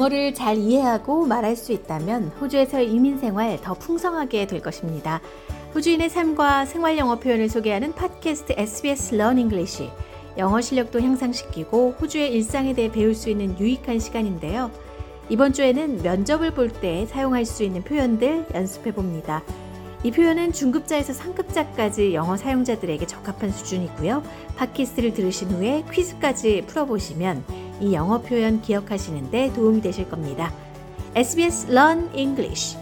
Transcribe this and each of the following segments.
영어를 잘 이해하고 말할 수 있다면 호주에서의 이민 생활 더 풍성하게 될 것입니다. 호주인의 삶과 생활 영어 표현을 소개하는 팟캐스트 SBS Learn English. 영어 실력도 향상시키고 호주의 일상에 대해 배울 수 있는 유익한 시간인데요. 이번 주에는 면접을 볼 때 사용할 수 있는 표현들 연습해 봅니다. 이 표현은 중급자에서 상급자까지 영어 사용자들에게 적합한 수준이고요. 팟캐스트를 들으신 후에 퀴즈까지 풀어보시면 이 영어 표현 기억하시는데 도움이 되실 겁니다. SBS Learn English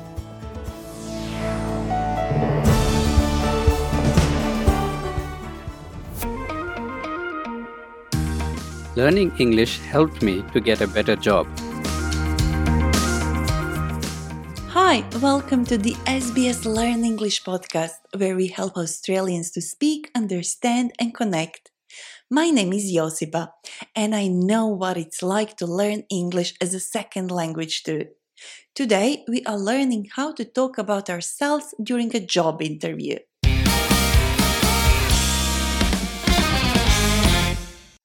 Learning English helped me to get a better job. Hi, welcome to the SBS Learn English podcast, where we help Australians to speak, understand, and connect. My name is Josipa, and I know what it's like to learn English as a second language too. Today, we are learning how to talk about ourselves during a job interview.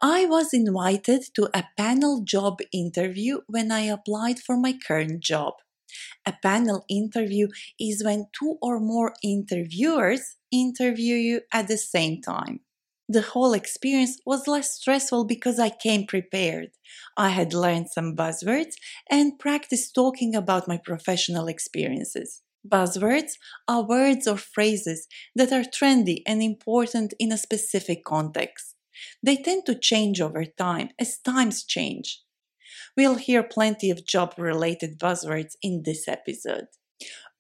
I was invited to a panel job interview when I applied for my current job. A panel interview is when two or more interviewers interview you at the same time. The whole experience was less stressful because I came prepared. I had learned some buzzwords and practiced talking about my professional experiences. Buzzwords are words or phrases that are trendy and important in a specific context. They tend to change over time as times change. We'll hear plenty of job related buzzwords in this episode.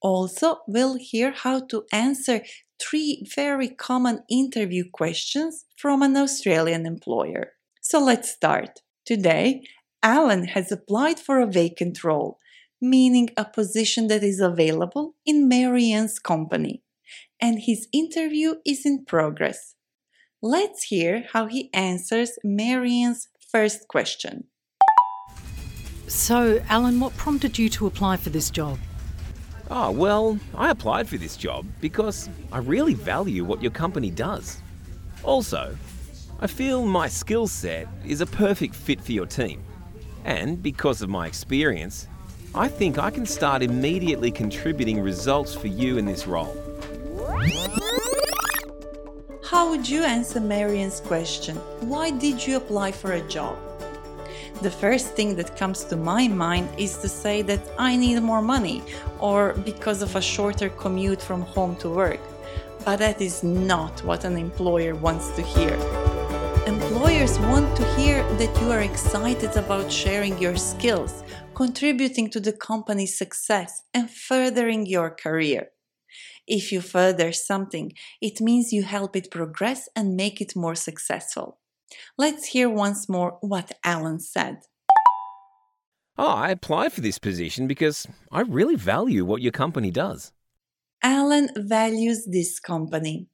Also, we'll hear how to answer three very common interview questions from an Australian employer. So let's start. Today, Alan has applied for a vacant role, meaning a position that is available in Marianne's company, and his interview is in progress. Let's hear how he answers Marianne's first question. So, Alan, what prompted you to apply for this job? Oh, well, I applied for this job because I really value what your company does. Also, I feel my skill set is a perfect fit for your team. And because of my experience, I think I can start immediately contributing results for you in this role. How would you answer Marianne's question? Why did you apply for a job? The first thing that comes to my mind is to say that I need more money or because of a shorter commute from home to work. But that is not what an employer wants to hear. Employers want to hear that you are excited about sharing your skills, contributing to the company's success, and furthering your career. If you further something, it means you help it progress and make it more successful. Let's hear once more what Alan said. Oh, I applied for this position because I really value what your company does. Alan values this company.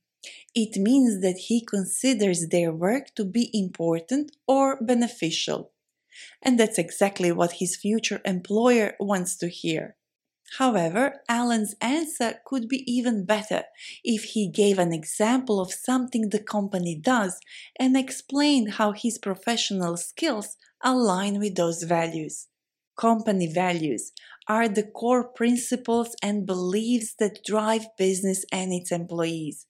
It means that he considers their work to be important or beneficial. And that's exactly what his future employer wants to hear. However, Alan's answer could be even better if he gave an example of something the company does and explained how his professional skills align with those values. Company values are the core principles and beliefs that drive business and its employees.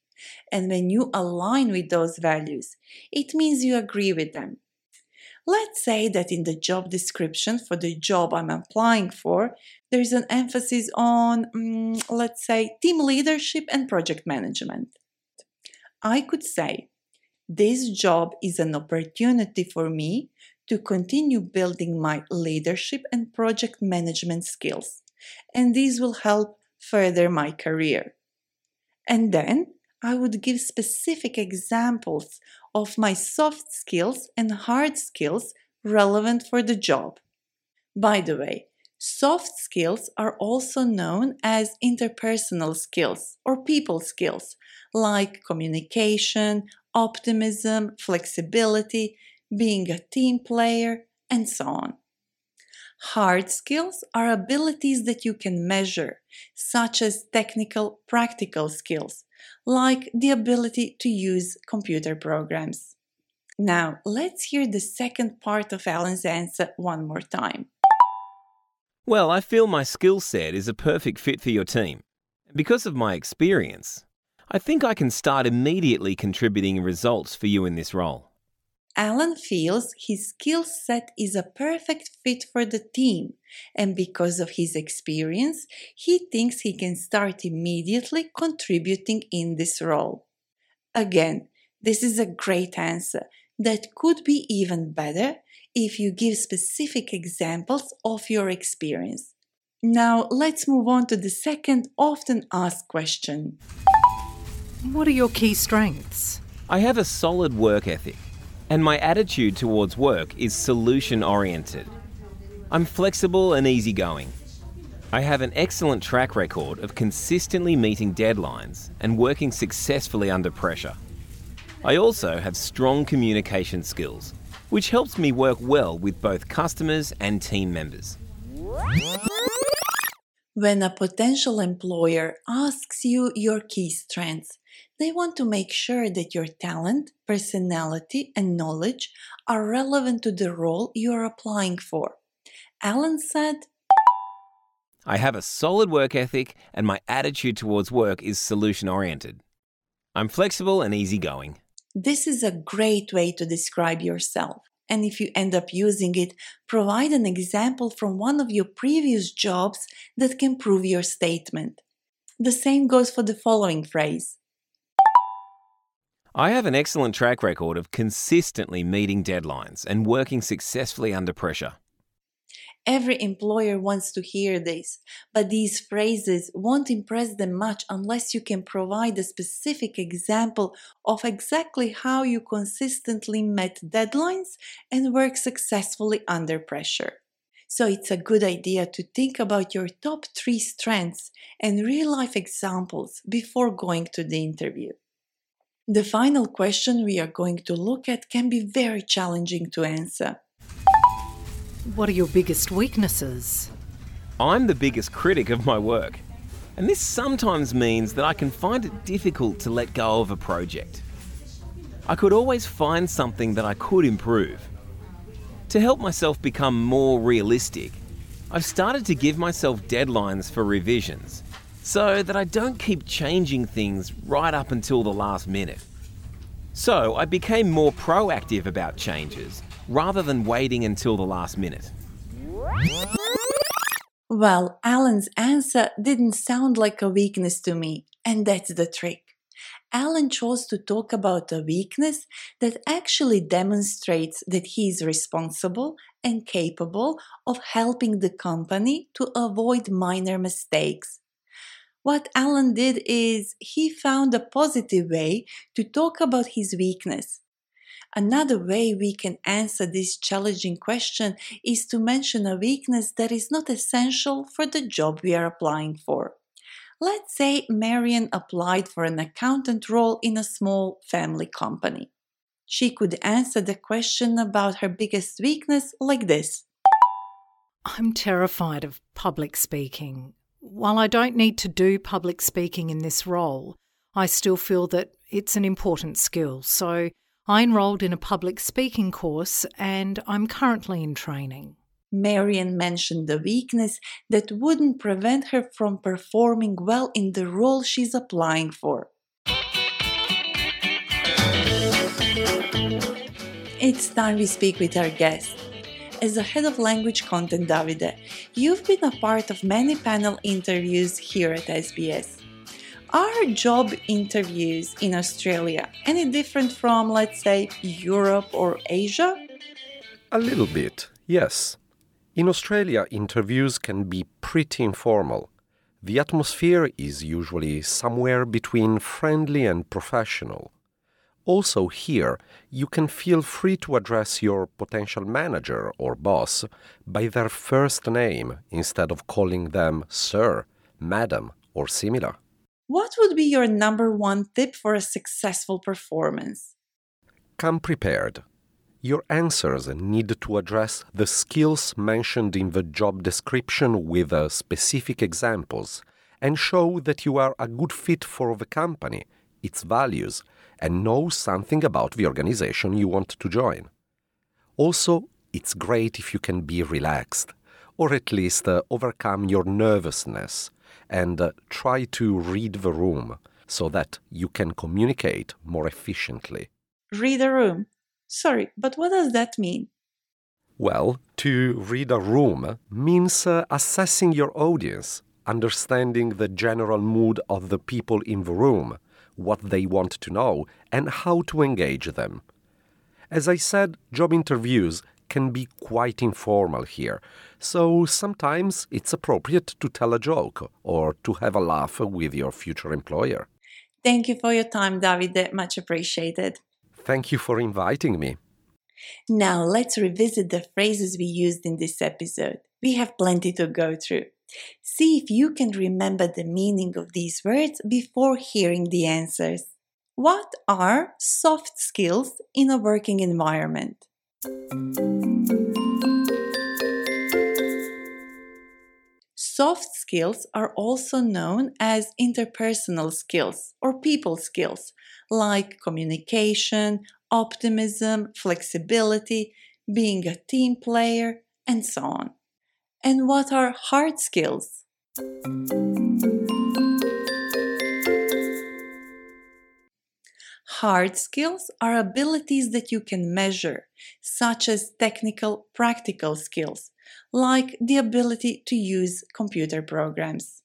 And when you align with those values, it means you agree with them. Let's say that in the job description for the job I'm applying for, there's an emphasis on, um, let's say, team leadership and project management. I could say, this job is an opportunity for me to continue building my leadership and project management skills, and these will help further my career. And then I would give specific examples of my soft skills and hard skills relevant for the job. By the way, soft skills are also known as interpersonal skills or people skills, like communication, optimism, flexibility, being a team player, and so on. Hard skills are abilities that you can measure, such as technical, practical skills, like the ability to use computer programs. Now, let's hear the second part of Alan's answer one more time. Well, I feel my skill set is a perfect fit for your team. Because of my experience, I think I can start immediately contributing results for you in this role. Alan feels his skill set is a perfect fit for the team, and because of his experience, he thinks he can start immediately contributing in this role. Again, this is a great answer that could be even better if you give specific examples of your experience. Now, let's move on to the second often asked question. What are your key strengths? I have a solid work ethic, and my attitude towards work is solution oriented. I'm flexible and easygoing. I have an excellent track record of consistently meeting deadlines and working successfully under pressure. I also have strong communication skills, which helps me work well with both customers and team members. When a potential employer asks you your key strengths, they want to make sure that your talent, personality, and knowledge are relevant to the role you are applying for. Alan said, I have a solid work ethic, and my attitude towards work is solution oriented. I'm flexible and easygoing. This is a great way to describe yourself. And if you end up using it, provide an example from one of your previous jobs that can prove your statement. The same goes for the following phrase I have an excellent track record of consistently meeting deadlines and working successfully under pressure. Every employer wants to hear this, but these phrases won't impress them much unless you can provide a specific example of exactly how you consistently met deadlines and work successfully under pressure. So it's a good idea to think about your top three strengths and real life examples before going to the interview. The final question we are going to look at can be very challenging to answer. What are your biggest weaknesses? I'm the biggest critic of my work, and this sometimes means that I can find it difficult to let go of a project. I could always find something that I could improve. To help myself become more realistic, I've started to give myself deadlines for revisions so that I don't keep changing things right up until the last minute. So I became more proactive about changes rather than waiting until the last minute. Well, Alan's answer didn't sound like a weakness to me, and that's the trick. Alan chose to talk about a weakness that actually demonstrates that he is responsible and capable of helping the company to avoid minor mistakes. What Alan did is he found a positive way to talk about his weakness. Another way we can answer this challenging question is to mention a weakness that is not essential for the job we are applying for. Let's say Marian applied for an accountant role in a small family company. She could answer the question about her biggest weakness like this I'm terrified of public speaking. While I don't need to do public speaking in this role, I still feel that it's an important skill. So I enrolled in a public speaking course and I'm currently in training. Marian mentioned the weakness that wouldn't prevent her from performing well in the role she's applying for. It's time we speak with our guest. As the head of language content, Davide, you've been a part of many panel interviews here at SBS. Are job interviews in Australia any different from, let's say, Europe or Asia? A little bit, yes. In Australia, interviews can be pretty informal. The atmosphere is usually somewhere between friendly and professional. Also, here, you can feel free to address your potential manager or boss by their first name instead of calling them sir, madam, or similar. What would be your number one tip for a successful performance? Come prepared. Your answers need to address the skills mentioned in the job description with uh, specific examples and show that you are a good fit for the company, its values, and know something about the organization you want to join. Also, it's great if you can be relaxed. or at least uh, overcome your nervousness and uh, try to read the room so that you can communicate more efficiently. Read a room. Sorry, but what does that mean? Well, to read a room means uh, assessing your audience, understanding the general mood of the people in the room, what they want to know, and how to engage them. As I said, job interviews can be quite informal here, so sometimes it's appropriate to tell a joke or to have a laugh with your future employer. Thank you for your time, Davide. Much appreciated. Thank you for inviting me. Now let's revisit the phrases we used in this episode. We have plenty to go through. See if you can remember the meaning of these words before hearing the answers. What are soft skills in a working environment? Soft skills are also known as interpersonal skills or people skills, like communication, optimism, flexibility, being a team player, and so on. And what are hard skills? Hard skills are abilities that you can measure, such as technical, practical skills, like the ability to use computer programs.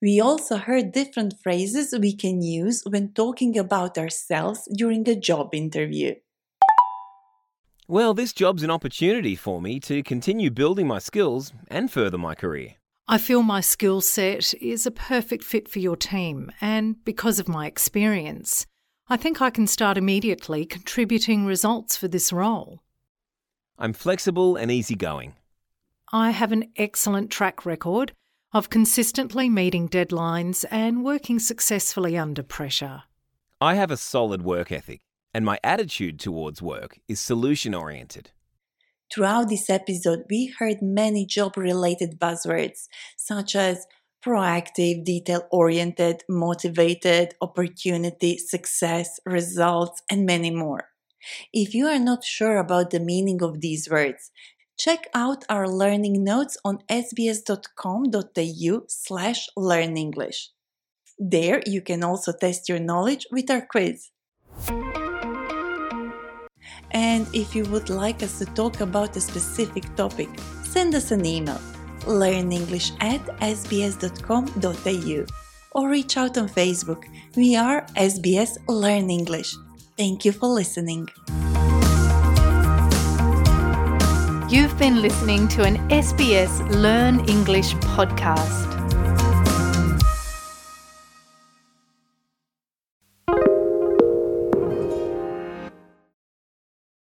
We also heard different phrases we can use when talking about ourselves during a job interview. Well, this job's an opportunity for me to continue building my skills and further my career. I feel my skill set is a perfect fit for your team, and because of my experience, I think I can start immediately contributing results for this role. I'm flexible and easygoing. I have an excellent track record of consistently meeting deadlines and working successfully under pressure. I have a solid work ethic, and my attitude towards work is solution oriented. Throughout this episode, we heard many job related buzzwords such as proactive, detail oriented, motivated, opportunity, success, results, and many more. If you are not sure about the meaning of these words, check out our learning notes on sbs.com.au slash learnenglish. There you can also test your knowledge with our quiz. And if you would like us to talk about a specific topic, send us an email learnenglish at sbs.com.au or reach out on Facebook. We are SBS Learn English. Thank you for listening. You've been listening to an SBS Learn English podcast.